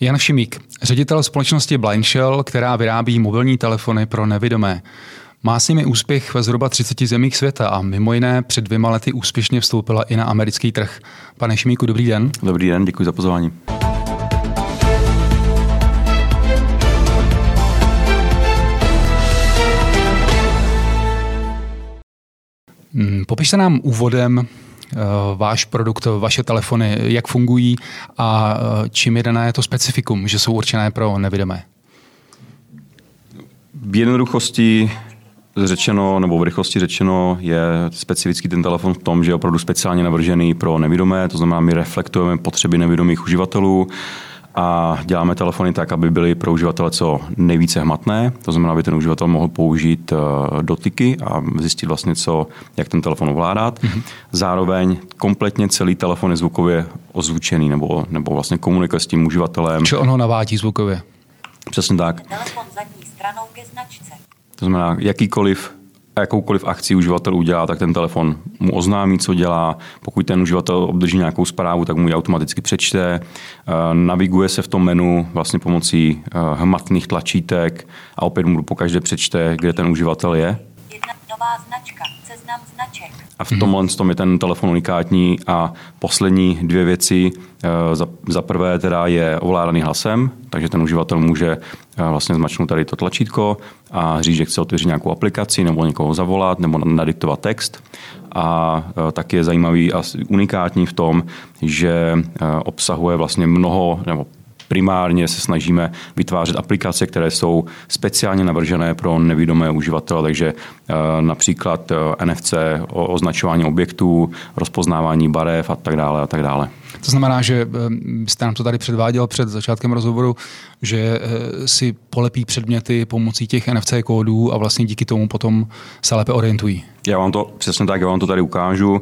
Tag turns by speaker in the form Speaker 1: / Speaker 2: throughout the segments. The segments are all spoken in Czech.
Speaker 1: Jan Šimík, ředitel společnosti Blind Shell, která vyrábí mobilní telefony pro nevidomé. Má s nimi úspěch ve zhruba 30 zemích světa a mimo jiné před dvěma lety úspěšně vstoupila i na americký trh. Pane Šimíku, dobrý den.
Speaker 2: Dobrý den, děkuji za pozvání.
Speaker 1: Hmm, popište nám úvodem váš produkt, vaše telefony, jak fungují a eh, čím je dané to specifikum, že jsou určené pro nevidomé?
Speaker 2: V jednoduchosti řečeno, nebo v rychlosti řečeno, je specifický ten telefon v tom, že je opravdu speciálně navržený pro nevidomé, to znamená, my reflektujeme potřeby nevidomých uživatelů, a děláme telefony tak, aby byly pro uživatele co nejvíce hmatné, to znamená, aby ten uživatel mohl použít eh, dotyky a zjistit vlastně, co, jak ten telefon ovládat. Mm-hmm. Zároveň kompletně celý telefon je zvukově ozvučený nebo, nebo vlastně komunikuje s tím uživatelem.
Speaker 1: Čo ono navádí zvukově?
Speaker 2: Přesně tak. Telefon zadní stranou ke značce. To znamená, jakýkoliv jakoukoliv akci uživatel udělá, tak ten telefon mu oznámí, co dělá. Pokud ten uživatel obdrží nějakou zprávu, tak mu ji automaticky přečte. Eh, naviguje se v tom menu vlastně pomocí eh, hmatných tlačítek a opět mu pokaždé přečte, kde ten uživatel je. Nová značka, seznam značek. A v tomhle tom je ten telefon unikátní a poslední dvě věci. Eh, za, za prvé teda je ovládaný hlasem, takže ten uživatel může eh, vlastně zmačknout tady to tlačítko a říct, že chce otevřít nějakou aplikaci nebo někoho zavolat nebo nadiktovat text. A eh, taky je zajímavý a unikátní v tom, že obsahuje vlastně mnoho nebo primárně se snažíme vytvářet aplikace, které jsou speciálně navržené pro nevidomé uživatele, takže eh, například eh, NFC, označování objektů, rozpoznávání barev a tak dále a tak dále.
Speaker 1: To znamená, že eh, jste nám to tady předváděl před začátkem rozhovoru, že si polepí předměty pomocí těch NFC kódů a vlastně díky tomu potom se lépe orientují.
Speaker 2: Já vám to přesně tak, já vám to tady ukážu.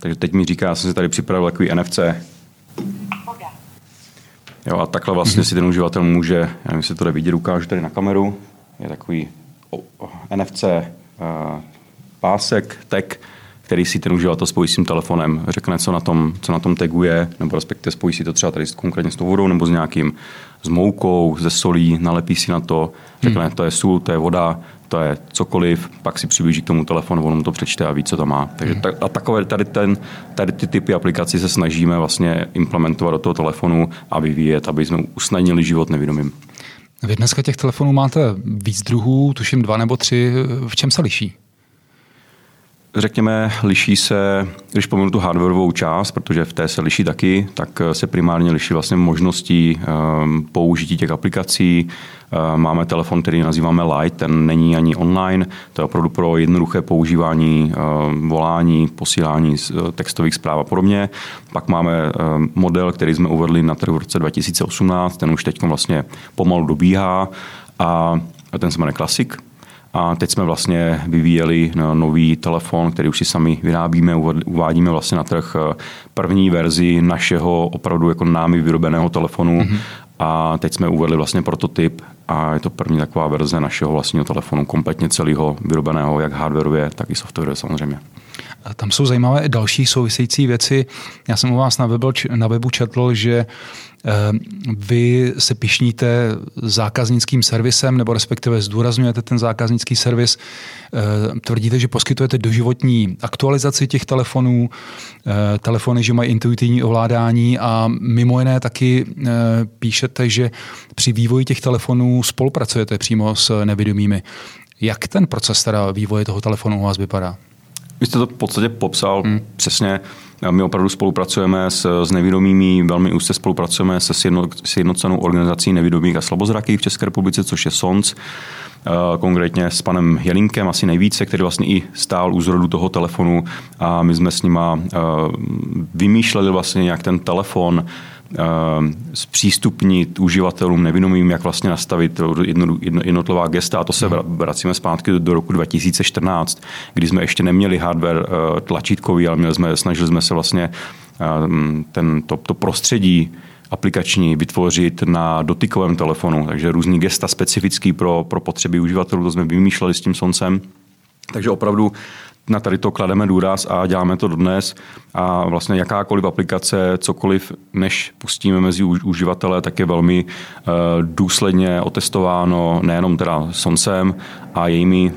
Speaker 2: Takže teď mi říká, já jsem si tady připravil takový NFC Jo, a takhle vlastně si ten uživatel může, já nevím, jestli to jde vidět, ukážu tady na kameru, je takový NFC uh, pásek, tag, který si ten uživatel spojí s tím telefonem, řekne, co na tom, co na tom taguje, nebo respektive spojí si to třeba tady konkrétně s tou vodou nebo s nějakým s moukou, ze solí, nalepí si na to, řekne, hmm. to je sůl, to je voda, to je cokoliv, pak si přiblíží k tomu telefonu, on to přečte a ví, co to má. Takže tak, a takové tady, ten, tady ty typy aplikací se snažíme vlastně implementovat do toho telefonu a vyvíjet, aby jsme usnadnili život nevědomým.
Speaker 1: Vy dneska těch telefonů máte víc druhů, tuším dva nebo tři. V čem se liší?
Speaker 2: Řekněme, liší se, když pominu tu hardwareovou část, protože v té se liší taky, tak se primárně liší vlastně možností um, použití těch aplikací. Uh, máme telefon, který nazýváme Lite, ten není ani online, to je opravdu pro jednoduché používání uh, volání, posílání uh, textových zpráv a podobně. Pak máme uh, model, který jsme uvedli na trhu v roce 2018, ten už teď vlastně pomalu dobíhá a ten se jmenuje Classic a teď jsme vlastně vyvíjeli nový telefon, který už si sami vyrábíme, uvádíme vlastně na trh eh, první verzi našeho opravdu jako námi vyrobeného telefonu. Mm-hmm. A teď jsme uvedli vlastně prototyp a je to první taková verze našeho vlastního telefonu, kompletně celého vyrobeného, jak hardwareově, tak i softwarově samozřejmě.
Speaker 1: Tam jsou zajímavé další související věci. Já jsem u vás na webu, na webu četl, že eh, vy se pišníte zákaznickým servisem, nebo respektive zdůrazňujete ten zákaznický servis. Eh, tvrdíte, že poskytujete doživotní aktualizaci těch telefonů, eh, telefony, že mají intuitivní ovládání a mimo jiné taky píšete, že při vývoji těch telefonů spolupracujete přímo s nevědomými. Jak ten proces teda vývoje toho telefonu u vás vypadá?
Speaker 2: Vy jste to v podstatě popsal hmm. přesně. My opravdu spolupracujeme s, s nevědomými, velmi úzce spolupracujeme se sjednocenou organizací nevědomých a slabozrakých v České republice, což je SONC eh, konkrétně s panem Jelinkem asi nejvíce, který vlastně i stál u zrodu toho telefonu. A my jsme s nima eh, vymýšleli vlastně, jak ten telefon zpřístupnit uživatelům nevinomým, jak vlastně nastavit jednotlivá gesta. A to se vracíme zpátky do roku 2014, kdy jsme ještě neměli hardware eh, tlačítkový, ale měli jsme, snažili jsme se vlastně eh, ten, to, to prostředí aplikační vytvořit na dotykovém telefonu, takže různý gesta specifický pro, pro potřeby uživatelů, to jsme vymýšleli s tím soncem. Takže opravdu na tady to klademe důraz a děláme to dodnes a vlastně jakákoliv aplikace, cokoliv, než pustíme mezi uživatele, tak je velmi uh, důsledně otestováno nejenom teda Soncem a jejími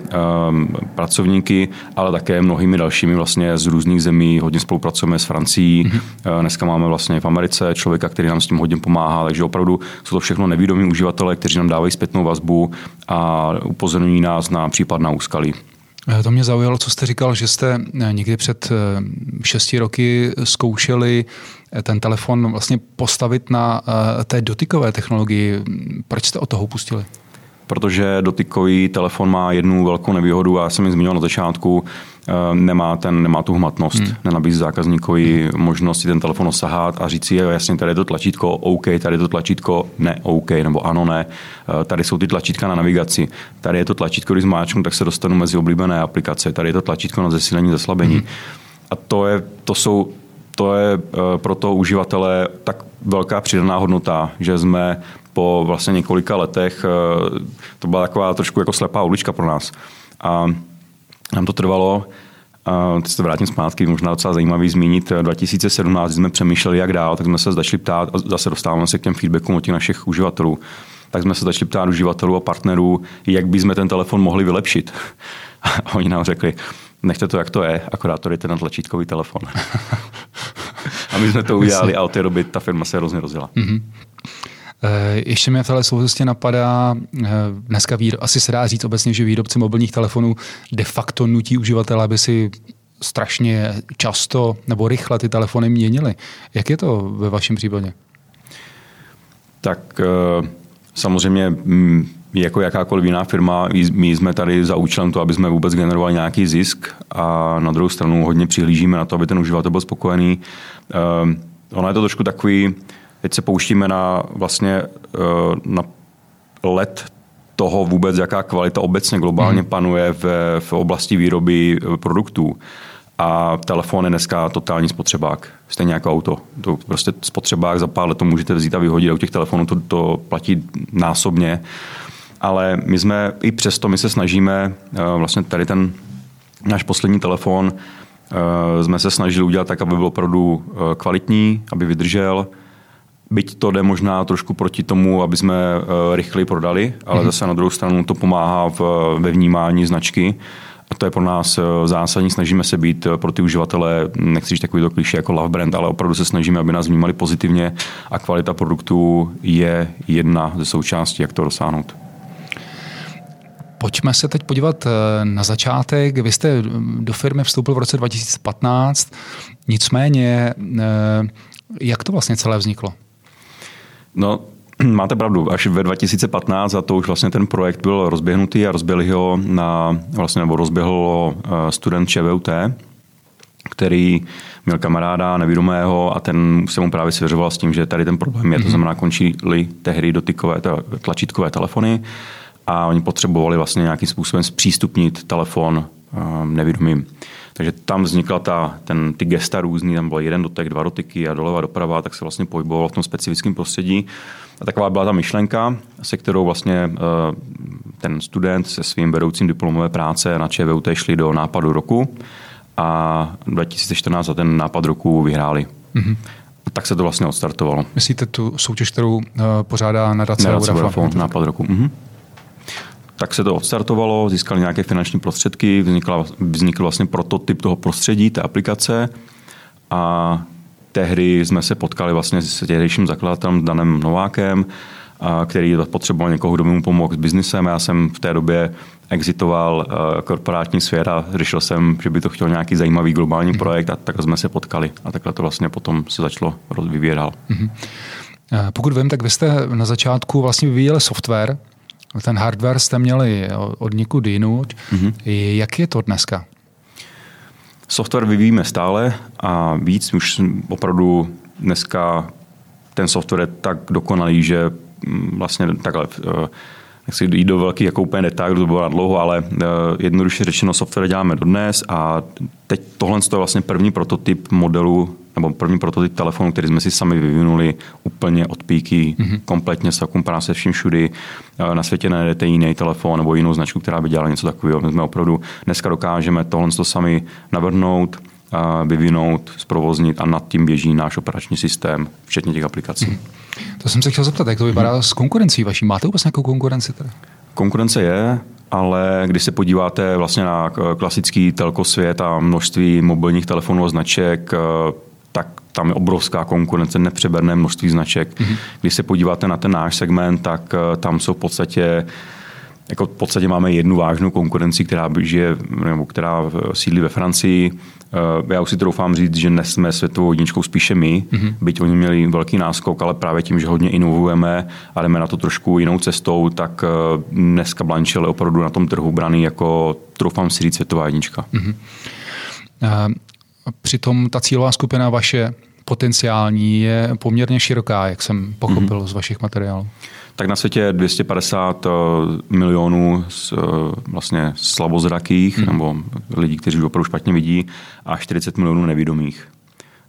Speaker 2: um, pracovníky, ale také mnohými dalšími vlastně z různých zemí. Hodně spolupracujeme s Francií, mm-hmm. dneska máme vlastně v Americe člověka, který nám s tím hodně pomáhá, takže opravdu jsou to všechno nevídomí uživatelé, kteří nám dávají zpětnou vazbu a upozorňují nás na případná úskalí.
Speaker 1: Eh, to mě zaujalo, co jste říkal, že jste eh, někdy před eh, šesti roky zkoušeli ten telefon vlastně postavit na té dotykové technologii. Proč jste o toho upustili?
Speaker 2: Protože dotykový telefon má jednu velkou nevýhodu, a já jsem ji zmínil na začátku, eh, nemá, ten, nemá tu hmatnost, hmm. nenabízí zákazníkovi hmm. možnost si ten telefon osahat a říct si, jo, jasně, tady je to tlačítko OK, tady je to tlačítko ne OK, nebo ano, ne. Eh, tady jsou ty tlačítka na navigaci, tady je to tlačítko, když zmáčknu, tak se dostanu mezi oblíbené aplikace, tady je to tlačítko na zesílení, zeslabení. Hmm. A to, je, to jsou to je eh, pro toho uživatele tak velká přidaná hodnota, že jsme po vlastně několika letech, eh, to byla taková trošku jako slepá ulička pro nás. A nám to trvalo, a teď se vrátím zpátky, možná docela zajímavý zmínit. 2017, když jsme přemýšleli, jak dál, tak jsme se začali ptát, a zase dostáváme se k těm feedbackům od těch našich uživatelů, tak jsme se začali ptát uživatelů a partnerů, jak bychom ten telefon mohli vylepšit. A oni nám řekli, nechte to, jak to je, akorát to dejte na tlačítkový telefon. a my jsme to udělali a od té doby ta firma se hrozně rozjela. Mm-hmm.
Speaker 1: Ještě mě v téhle souvislosti napadá, eh, dneska výro, asi se dá říct obecně, že výrobci mobilních telefonů de facto nutí uživatele, aby si strašně často nebo rychle ty telefony měnili. Jak je to ve vašem případě?
Speaker 2: Tak eh, samozřejmě mm, jako jakákoliv jiná firma, my jsme tady za účelem to, aby jsme vůbec generovali nějaký zisk a na druhou stranu hodně přihlížíme na to, aby ten uživatel byl spokojený. Ono je to trošku takový, Teď se pouštíme na vlastně eh, na let toho vůbec, jaká kvalita obecně globálně hmm. panuje v, v oblasti výroby eh, produktů. A telefon je dneska totální spotřebák, stejně jako auto. To prostě spotřebák za pár let to můžete vzít a vyhodit. A u těch telefonů to, to platí násobně. Ale my jsme i přesto, my se snažíme, eh, vlastně tady ten náš poslední telefon, jsme se snažili udělat tak, aby byl opravdu kvalitní, aby vydržel, Byť to jde možná trošku proti tomu, aby jsme eh, rychleji prodali, ale mm-hmm. zase na druhou stranu to pomáhá v, ve vnímání značky. A to je pro nás eh, zásadní. Snažíme se být eh, pro ty uživatele, nechci říct takový to kliše jako love brand, ale opravdu se snažíme, aby nás vnímali pozitivně a kvalita produktů je jedna ze součástí, jak to dosáhnout.
Speaker 1: Pojďme se teď podívat na začátek. Vy jste do firmy vstoupil v roce 2015, nicméně jak to vlastně celé vzniklo?
Speaker 2: No, máte pravdu, až ve 2015 a to už vlastně ten projekt byl rozběhnutý a rozběhli ho na, vlastně, nebo rozběhl ho eh, student ČVUT, který měl kamaráda nevědomého a ten se mu právě svěřoval s tím, že tady ten problém je, to mhm. znamená, končily tehdy dotykové, tlačítkové telefony a oni potřebovali vlastně nějakým způsobem zpřístupnit telefon eh, nevědomým. Takže tam vznikla ta, ten, ty gesta různý, tam byl jeden dotek, dva dotyky a doleva doprava, tak se vlastně pohyboval v tom specifickém prostředí. A taková byla ta myšlenka, se kterou vlastně eh, ten student se svým vedoucím diplomové práce na ČVUT šli do nápadu roku a 2014 za ten nápad roku vyhráli. Mm-hmm. Tak se to vlastně odstartovalo.
Speaker 1: Myslíte tu soutěž, kterou uh, pořádá nadace
Speaker 2: Vodafone? Nápad roku. Mm-hmm tak se to odstartovalo, získali nějaké finanční prostředky, vznikla, vznikl vlastně prototyp toho prostředí, té aplikace a tehdy jsme se potkali vlastně s tehdejším zakladatelem Danem Novákem, a který potřeboval někoho, kdo by mu pomohl s biznisem. Já jsem v té době exitoval korporátní sfér a řešil jsem, že by to chtěl nějaký zajímavý globální mm-hmm. projekt a tak jsme se potkali. A takhle to vlastně potom se začalo vyvíjet dál. Mm-hmm.
Speaker 1: Pokud vím, tak vy jste na začátku vlastně vyvíjeli software, ten hardware jste měli od někud jinut. Mm-hmm. Jak je to dneska?
Speaker 2: Software vyvíjíme stále a víc už opravdu dneska ten software je tak dokonalý, že mm, vlastně takhle eh, nechci jít do velkých jako úplně detailů, to bylo na dlouho, ale uh, jednoduše řečeno software děláme dodnes a teď tohle je vlastně první prototyp modelu nebo první prototyp telefonu, který jsme si sami vyvinuli úplně od píky, mm-hmm. kompletně s akumpána se vším všudy. Eh, na světě najdete jiný telefon nebo jinou značku, která by dělala něco takového. My jsme opravdu dneska dokážeme tohle to sami navrhnout, vyvinout, zprovoznit a nad tím běží náš operační systém, včetně těch aplikací. Hmm.
Speaker 1: To jsem se chtěl zeptat, jak to vypadá hmm. s konkurencí vaší? Máte vůbec nějakou konkurenci? Teda?
Speaker 2: Konkurence je, ale když se podíváte vlastně na klasický telko svět a množství mobilních telefonů a značek, eh, tak tam je obrovská konkurence, nepřeberné množství značek. Mm-hmm. Když se podíváte na ten náš segment, tak eh, tam jsou v podstatě jako v podstatě máme jednu vážnou konkurenci, která žije, nebo která sídlí ve Francii. Eh, já už si troufám říct, že dnes jsme světovou jedničkou spíše my, mm-hmm. byť oni měli velký náskok, ale právě tím, že hodně inovujeme a jdeme na to trošku jinou cestou, tak eh, dneska Blanchel je opravdu na tom trhu braný jako, troufám si říct, světová jednička. Mm-hmm.
Speaker 1: Přitom ta cílová skupina vaše potenciální je poměrně široká, jak jsem pochopil mm-hmm. z vašich materiálů
Speaker 2: tak na světě je 250 eh, milionů z, eh, vlastně slabozrakých hmm. nebo lidí, kteří opravdu špatně vidí a 40 milionů nevidomých.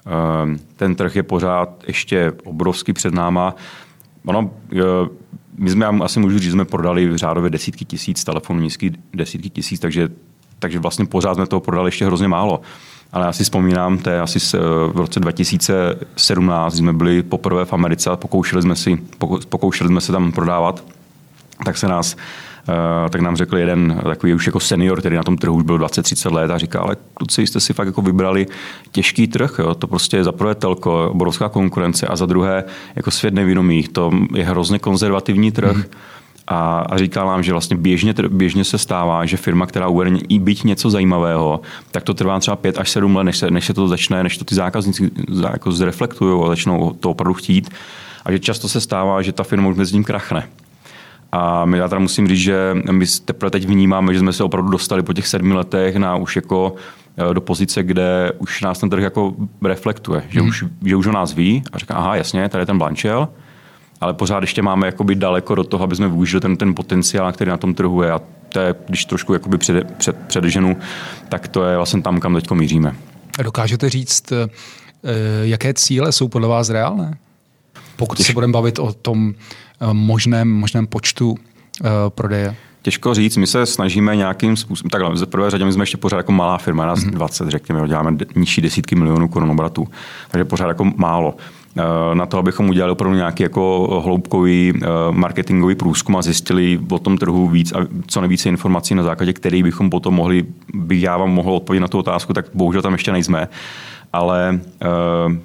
Speaker 2: Eh, ten trh je pořád ještě obrovský před náma. Ono, my jsme, asi můžu říct, jsme prodali v řádově desítky tisíc telefonů, nízký desítky tisíc, takže, takže vlastně pořád jsme toho prodali ještě hrozně málo. Ale já si vzpomínám, to je asi v roce 2017, jsme byli poprvé v Americe a pokoušeli jsme, si, pokoušeli jsme se tam prodávat, tak se nás eh, tak nám řekl jeden takový už jako senior, který na tom trhu už byl 20-30 let a říká, ale kluci jste si fakt jako vybrali těžký trh, jo? to prostě je za prvé telko, obrovská konkurence a za druhé jako svět nevědomých, to je hrozně konzervativní trh. Mm-hmm a, a říkal nám, že vlastně běžně, běžně se stává, že firma, která uvede i byť něco zajímavého, tak to trvá třeba pět až sedm let, než se, než se to začne, než to ty zákazníci jako zreflektují a začnou to opravdu chtít. A že často se stává, že ta firma už mezi tím krachne. A my já teda musím říct, že my teprve teď vnímáme, že jsme se opravdu dostali po těch sedmi letech na už jako e, do pozice, kde už nás ten trh jako reflektuje, že, mm. už, že už o nás ví a říká, aha, jasně, tady je ten Blanchel, ale pořád ještě máme jakoby daleko do toho, aby jsme využili ten, ten potenciál, který na tom trhu je. A to je, když trošku jakoby před, před, předženu, tak to je vlastně tam, kam teď míříme.
Speaker 1: Dokážete říct, eh, jaké cíle jsou podle vás reálné? Pokud se budeme bavit o tom eh, možném, možném počtu eh, prodeje.
Speaker 2: Těžko říct, my se snažíme nějakým způsobem, takhle, v prvé řadě my jsme ještě pořád jako malá firma, nás mm-hmm. 20, řekněme, děláme nižší desítky milionů korun obratu, takže pořád jako málo. Eh, na to, abychom udělali opravdu nějaký jako hloubkový eh, marketingový průzkum a zjistili o tom trhu víc a co nejvíce informací, na základě kterých bychom potom mohli, bych já vám mohl odpovědět na tu otázku, tak bohužel tam ještě nejsme. Ale uh,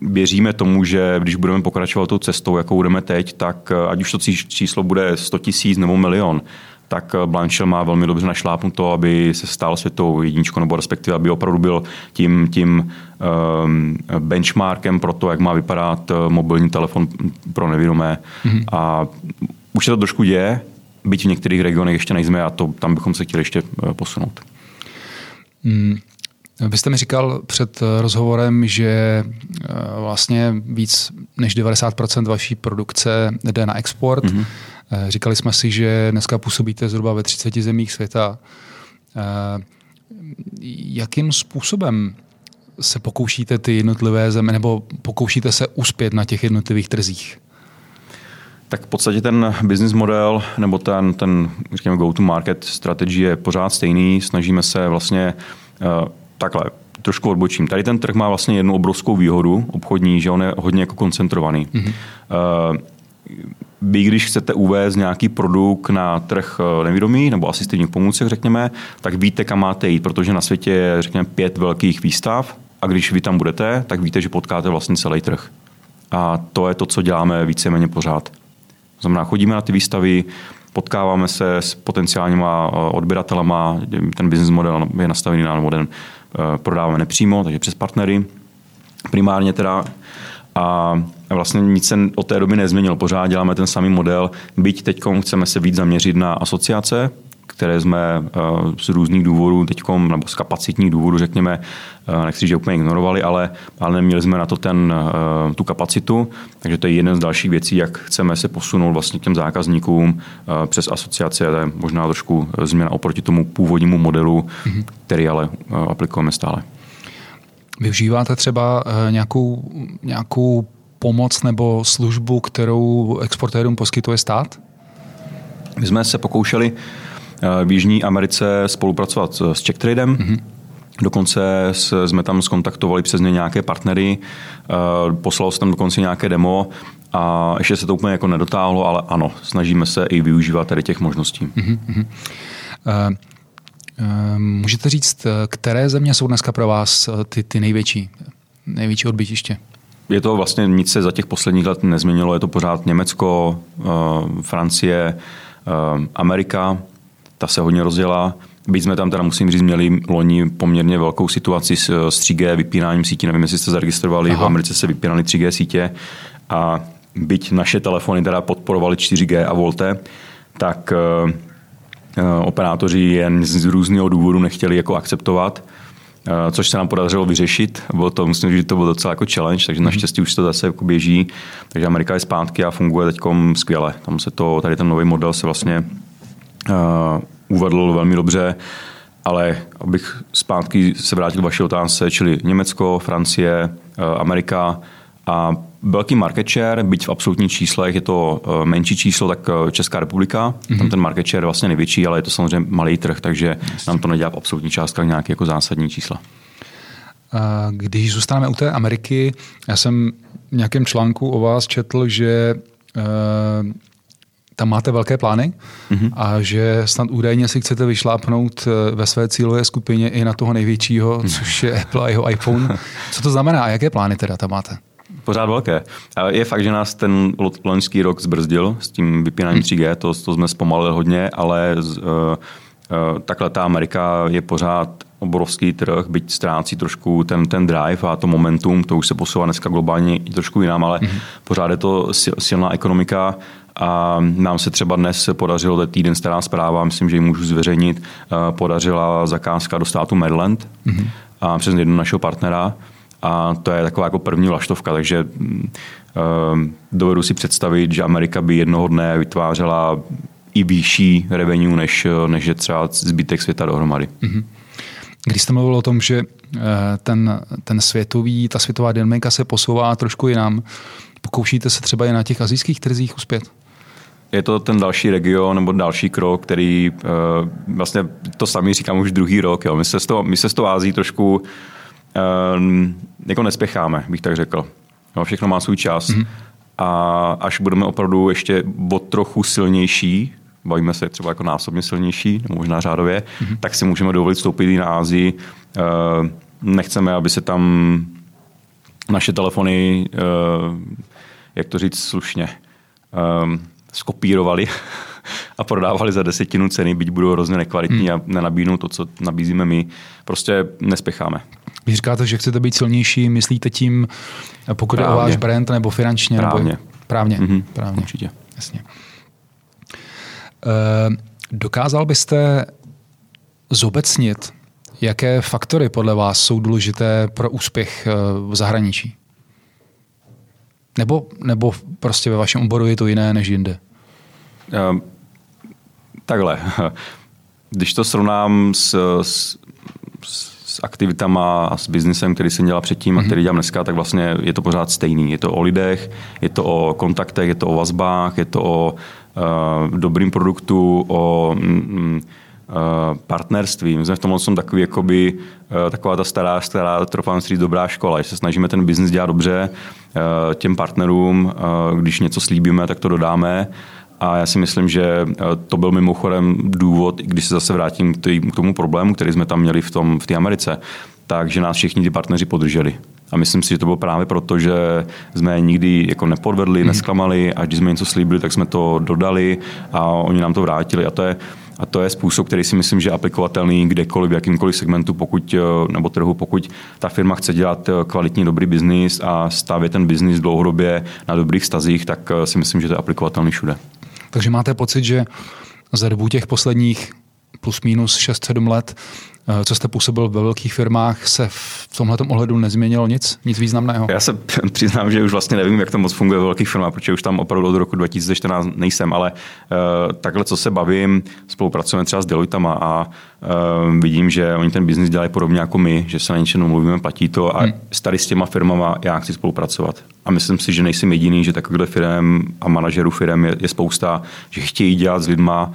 Speaker 2: věříme tomu, že když budeme pokračovat tou cestou, jakou budeme teď, tak ať už to číslo bude 100 tisíc nebo milion, tak Blanchel má velmi dobře našlápnuto, aby se stal světovou jedničkou, nebo respektive, aby opravdu byl tím, tím um, benchmarkem pro to, jak má vypadat eh, mobilní telefon pro nevědomé. Mm-hmm. A už se to trošku děje, byť v některých regionech ještě nejsme a to, tam bychom se chtěli ještě eh, posunout.
Speaker 1: Mm. Vy jste mi říkal před eh, rozhovorem, že vlastně víc než 90% vaší produkce jde na export. Mm-hmm. Eh, říkali jsme si, že dneska působíte zhruba ve 30 zemích světa. Eh, jakým způsobem se pokoušíte ty jednotlivé země, nebo pokoušíte se uspět na těch jednotlivých trzích?
Speaker 2: Tak v podstatě ten business model nebo ten, ten řekněme, go-to-market strategie je pořád stejný. Snažíme se vlastně uh, takhle, trošku odbočím. Tady ten trh má vlastně jednu obrovskou výhodu obchodní, že on je hodně jako koncentrovaný. Mm-hmm. Uh, vy, když chcete uvést nějaký produkt na trh eh, nevědomý nebo asistivních pomůcek, řekněme, tak víte, kam máte jít, protože na světě je, řekněme, pět velkých výstav a když vy tam budete, tak víte, že potkáte vlastně celý trh. A to je to, co děláme víceméně pořád. To znamená, chodíme na ty výstavy, potkáváme se s potenciálníma eh, odběratelema, ten business model je nastavený na model, eh, prodáváme nepřímo, takže přes partnery. Primárně teda a vlastně nic se od té doby nezměnilo. Pořád děláme ten samý model, byť teď chceme se víc zaměřit na asociace, které jsme eh, z různých důvodů teď, nebo z kapacitních důvodů, řekněme, eh, nechci, že úplně ignorovali, ale, ale neměli jsme na to ten, eh, tu kapacitu, takže to je jeden z dalších věcí, jak chceme se posunout vlastně k těm zákazníkům přes asociace, to je možná trošku změna oproti tomu původnímu modelu, mm-hmm. který ale aplikujeme stále.
Speaker 1: Využíváte třeba nějakou, nějakou pomoc nebo službu, kterou exportérům poskytuje stát?
Speaker 2: My jsme se pokoušeli v Jižní Americe spolupracovat s CheckTradem. Mm-hmm. Dokonce jsme tam skontaktovali přes ně nějaké partnery, poslal se tam dokonce nějaké demo a ještě se to úplně jako nedotáhlo, ale ano, snažíme se i využívat tady těch možností. Mm-hmm. Uh,
Speaker 1: můžete říct, které země jsou dneska pro vás ty, ty největší, největší odbytiště?
Speaker 2: Je to vlastně nic se za těch posledních let nezměnilo, je to pořád Německo, uh, Francie, Amerika, ta se hodně rozdělá. Byť jsme tam teda, musím říct, měli loni poměrně velkou situaci s, s 3G vypínáním sítí. Nevím, jestli jste zaregistrovali, Aha. v Americe se vypínaly 3G sítě a byť naše telefony teda podporovaly 4G a Volte, tak eh, eh, operátoři jen z různého důvodu nechtěli jako akceptovat, eh, což se nám podařilo vyřešit. Bylo to, myslím, že to bylo docela jako challenge, takže mhm. naštěstí už to zase jako běží. Takže Amerika je zpátky a funguje teď skvěle. Tam se to, tady ten nový model se vlastně uh, uvedl velmi dobře, ale abych zpátky se vrátil k vaší otázce, čili Německo, Francie, Amerika a velký market share, byť v absolutních číslech je to eh, menší číslo, tak eh, Česká republika, mm-hmm. tam mhm. ten market share je vlastně největší, ale je to samozřejmě malý trh, takže Jasně. nám to nedělá v absolutní částkách nějaké jako zásadní čísla.
Speaker 1: Když zůstaneme u té Ameriky, já jsem v nějakém článku o vás četl, že tam máte velké plány mm-hmm. a že snad údajně si chcete vyšlápnout ve své cílové skupině i na toho největšího, mm. což je Apple a jeho iPhone. Co to znamená a jaké plány teda tam máte?
Speaker 2: Pořád velké. Je fakt, že nás ten loňský rok zbrzdil s tím vypínáním 3G, hmm. to, to jsme zpomalili hodně, ale uh, uh, takhle ta Amerika je pořád obrovský trh, byť ztrácí trošku ten, ten drive a to momentum, to už se posouvá dneska globálně trošku jinam, ale mm-hmm. pořád je to silná ekonomika a nám se třeba dnes podařilo, to týden stará zpráva, myslím, že ji můžu zveřejnit, uh, podařila zakázka do státu Maryland mm-hmm. a přes jednoho našeho partnera, a to je taková jako první laštovka, takže uh, dovedu si představit, že Amerika by jednoho dne vytvářela i vyšší revenue, než, než je třeba zbytek světa dohromady. Mm-hmm.
Speaker 1: Když jste mluvil o tom, že eh, ten, ten světový, ta světová dynamika se posouvá trošku jinam, pokoušíte se třeba i na těch azijských trzích uspět?
Speaker 2: Je to ten další region nebo další krok, který uh, vlastně to sami říkám už druhý rok. Jo. My, se z toho, my se toho Ázii trošku jako nespěcháme, bych tak řekl. No, všechno má svůj čas. Mm-hmm. A až budeme opravdu ještě o trochu silnější, bavíme se třeba jako násobně silnější, nebo možná řádově, mm-hmm. tak si můžeme dovolit vstoupit i na Ázii. Uh, nechceme, aby se tam naše telefony, uh, jak to říct slušně, um, skopírovali a prodávali za desetinu ceny, byť budou hrozně nekvalitní hmm. a nenabídnou to, co nabízíme my. Prostě nespěcháme.
Speaker 1: Když říkáte, že chcete být silnější, myslíte tím, pokud právně. je o váš brand, nebo finančně?
Speaker 2: Právně.
Speaker 1: Nebo... Právně.
Speaker 2: Mm-hmm.
Speaker 1: právně.
Speaker 2: Určitě.
Speaker 1: Jasně. E, dokázal byste zobecnit, jaké faktory podle vás jsou důležité pro úspěch eh, v zahraničí? Nebo, nebo prostě ve vašem oboru je to jiné než jinde? Um,
Speaker 2: takhle. Když to srovnám s, s, s aktivitama a s biznesem, který jsem dělal předtím a mhm. který dělám dneska, tak vlastně je to pořád stejný. Je to o lidech, je to o kontaktech, je to o vazbách, je to o uh, dobrým produktu, o mm, uh, partnerství. My jsme v tomhle jsem takový, jakoby, uh, taková ta stará, stará, trofám říct, dobrá škola, že se snažíme ten biznis dělat dobře uh, těm partnerům, uh, když něco slíbíme, tak to dodáme a já si myslím, že eh, to byl mimochodem důvod, když se zase vrátím k tomu problému, který jsme tam měli v, tom, v té Americe, takže nás všichni ty partneři podrželi. A myslím si, že to bylo právě proto, že jsme nikdy jako nepodvedli, hmm. nesklamali a když jsme něco slíbili, tak jsme to dodali a oni nám to vrátili. A to je, a to je způsob, který si myslím, že je aplikovatelný kdekoliv, v jakýmkoliv segmentu, pokud, eh, nebo trhu, pokud ta firma chce dělat eh, kvalitní, dobrý biznis a stavět ten biznis dlouhodobě na dobrých stazích, tak si myslím, že to je aplikovatelný všude.
Speaker 1: Takže máte pocit, že za dobu těch posledních plus minus 6-7 let, Eh, co jste působil ve velkých firmách, se v tomhle ohledu nezměnilo nic? Nic významného?
Speaker 2: Já se přiznám, že už vlastně nevím, jak to moc funguje ve velkých firmách, protože už tam opravdu od roku 2014 nejsem, ale uh, takhle, co se bavím, spolupracujeme třeba s Deloitama a uh, vidím, že oni ten biznis dělají podobně jako my, že se na něčem mluvíme, platí to a hmm. tady s těma firmama já chci spolupracovat. A myslím si, že nejsem jediný, že takovýchhle firm a manažerů firm je, je spousta, že chtějí dělat s lidma,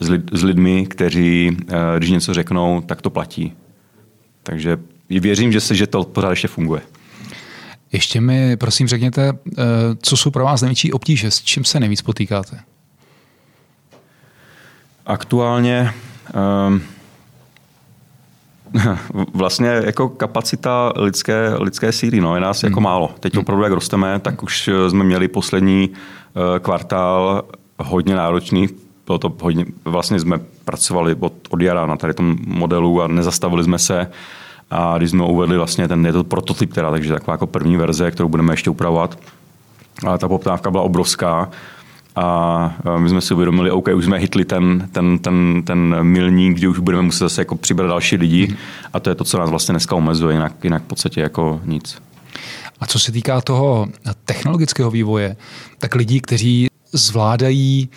Speaker 2: s, lid, s lidmi, kteří, eh, když něco řeknou, tak to platí. Takže věřím, že se, že to pořád ještě funguje.
Speaker 1: Ještě mi prosím řekněte, eh, co jsou pro vás největší obtíže, s čím se nejvíc potýkáte?
Speaker 2: Aktuálně um, vlastně jako kapacita lidské, lidské síly, no, je nás hmm. jako málo. Teď hmm. opravdu, jak rosteme, tak už jsme měli poslední kvartál hodně náročný bylo to hodně, vlastně jsme pracovali od, od jara na tady tom modelu a nezastavili jsme se. A když jsme uvedli vlastně ten, je to prototyp teda, takže taková jako první verze, kterou budeme ještě upravovat. Ale ta poptávka byla obrovská a my jsme si uvědomili, OK, už jsme hitli ten, ten, ten, ten milník, kdy už budeme muset zase jako přibrat další lidi a to je to, co nás vlastně dneska omezuje, jinak, jinak v podstatě jako nic.
Speaker 1: A co se týká toho technologického vývoje, tak lidí, kteří zvládají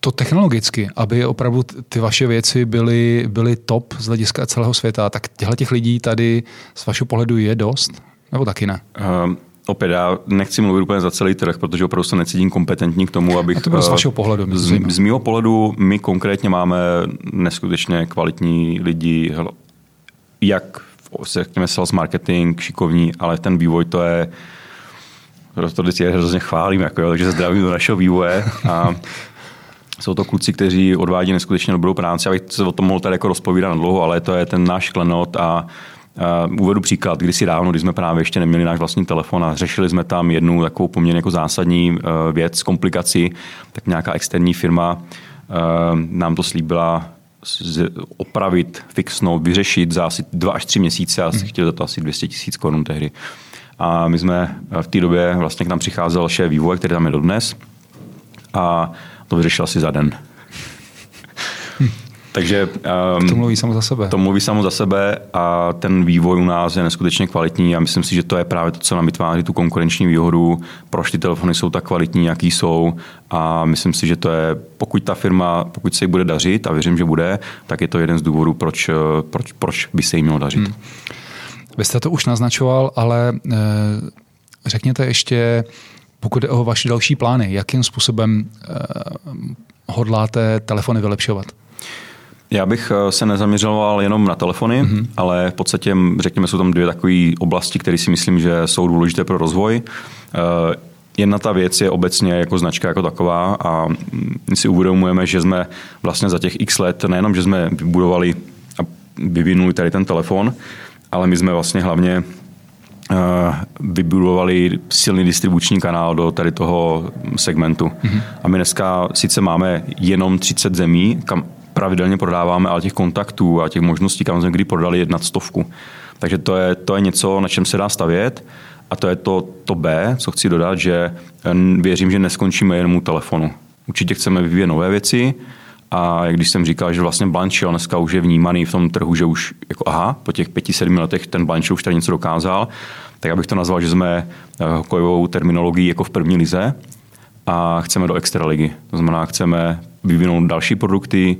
Speaker 1: to technologicky, aby opravdu ty vaše věci byly, byly top z hlediska celého světa, tak těchto těch lidí tady z vašeho pohledu je dost? Nebo taky ne?
Speaker 2: Um, opět já nechci mluvit úplně za celý trh, protože opravdu se necítím kompetentní k tomu, abych... A
Speaker 1: to bylo z eh, vašeho pohledu.
Speaker 2: Z, z mého pohledu my konkrétně máme neskutečně kvalitní lidi, jak řekněme sales marketing, šikovní, ale ten vývoj to je to vždycky hrozně chválím, jako, jo, takže zdravím do našeho vývoje a jsou to kluci, kteří odvádí neskutečně dobrou práci. Já bych se o tom mohl tady jako rozpovídat dlouho, ale to je ten náš klenot a Uh, uvedu příklad, kdysi dávno, když jsme právě ještě neměli náš vlastní telefon a řešili jsme tam jednu takovou poměrně jako zásadní uh, věc, komplikaci, tak nějaká externí firma uh, nám to slíbila z, opravit, fixnout, vyřešit za asi dva až tři měsíce a hmm. chtěli za to asi 200 tisíc korun tehdy. A my jsme v té době vlastně k nám přicházel šéf vývoje, který tam je dodnes a to vyřešil asi za den. Takže
Speaker 1: um, to mluví samo za sebe.
Speaker 2: To mluví samo za sebe a ten vývoj u nás je neskutečně kvalitní a myslím si, že to je právě to, co nám vytváří tu konkurenční výhodu, proč ty telefony jsou tak kvalitní, jaký jsou a myslím si, že to je, pokud ta firma, pokud se jí bude dařit a věřím, že bude, tak je to jeden z důvodů, proč, proč, proč by se jí mělo dařit. Hmm.
Speaker 1: Vy jste to už naznačoval, ale e, řekněte ještě, pokud je o vaše další plány, jakým způsobem uh, hodláte telefony vylepšovat?
Speaker 2: Já bych eh, se nezaměřoval jenom na telefony, mm-hmm. ale v podstatě, řekněme, jsou tam dvě takové oblasti, které si myslím, že jsou důležité pro rozvoj. Uh, Jedna ta věc je obecně jako značka jako taková a my si uvědomujeme, že jsme vlastně za těch x let nejenom, že jsme vybudovali a vyvinuli tady ten telefon, ale my jsme vlastně hlavně Eh, vybudovali silný distribuční kanál do tady toho segmentu. Mm-hmm. A my dneska sice máme jenom 30 zemí, kam pravidelně prodáváme, ale těch kontaktů a těch možností, kam jsme kdy prodali, je nad stovku. Takže to je, to je něco, na čem se dá stavět. A to je to, to B, co chci dodat, že věřím, že neskončíme jenom u telefonu. Určitě chceme vyvíjet nové věci, a jak když jsem říkal, že vlastně Blanchio dneska už je vnímaný v tom trhu, že už jako aha, po těch pěti, sedmi letech ten Blanchio už tady něco dokázal, tak abych to nazval, že jsme eh, hokejovou terminologií jako v první lize a chceme do extraligy. To znamená, chceme vyvinout další produkty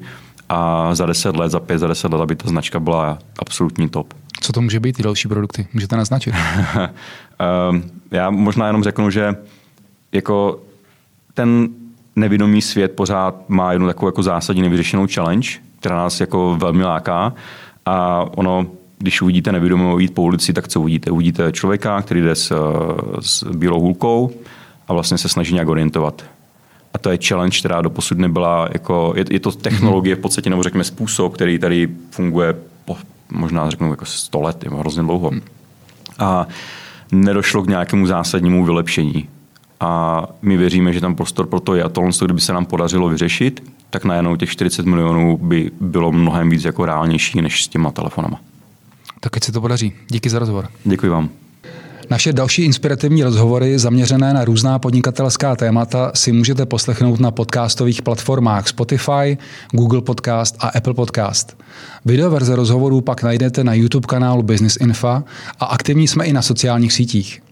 Speaker 2: a za deset let, za pět, za deset let, aby ta značka byla absolutní top.
Speaker 1: Co to může být, ty další produkty? Můžete naznačit?
Speaker 2: Ehm, já možná jenom řeknu, že jako ten nevědomý svět pořád má jednu takovou jako zásadní nevyřešenou challenge, která nás jako velmi láká a ono, když uvidíte nevědomého jít po ulici, tak co uvidíte? Uvidíte člověka, který jde s, s bílou hůlkou a vlastně se snaží nějak orientovat. A to je challenge, která doposud nebyla, jako, je, je to technologie v podstatě, nebo řekněme způsob, který tady funguje po, možná řeknu jako 100 let, je hrozně dlouho. A nedošlo k nějakému zásadnímu vylepšení a my věříme, že tam prostor pro to je. A to, kdyby se nám podařilo vyřešit, tak najednou těch 40 milionů by bylo mnohem víc jako reálnější než s těma telefonama.
Speaker 1: Tak ať se to podaří. Díky za rozhovor.
Speaker 2: Děkuji vám.
Speaker 1: Naše další inspirativní rozhovory zaměřené na různá podnikatelská témata si můžete poslechnout na podcastových platformách Spotify, Google Podcast a Apple Podcast. Videoverze rozhovorů pak najdete na YouTube kanálu Business Info a aktivní jsme i na sociálních sítích.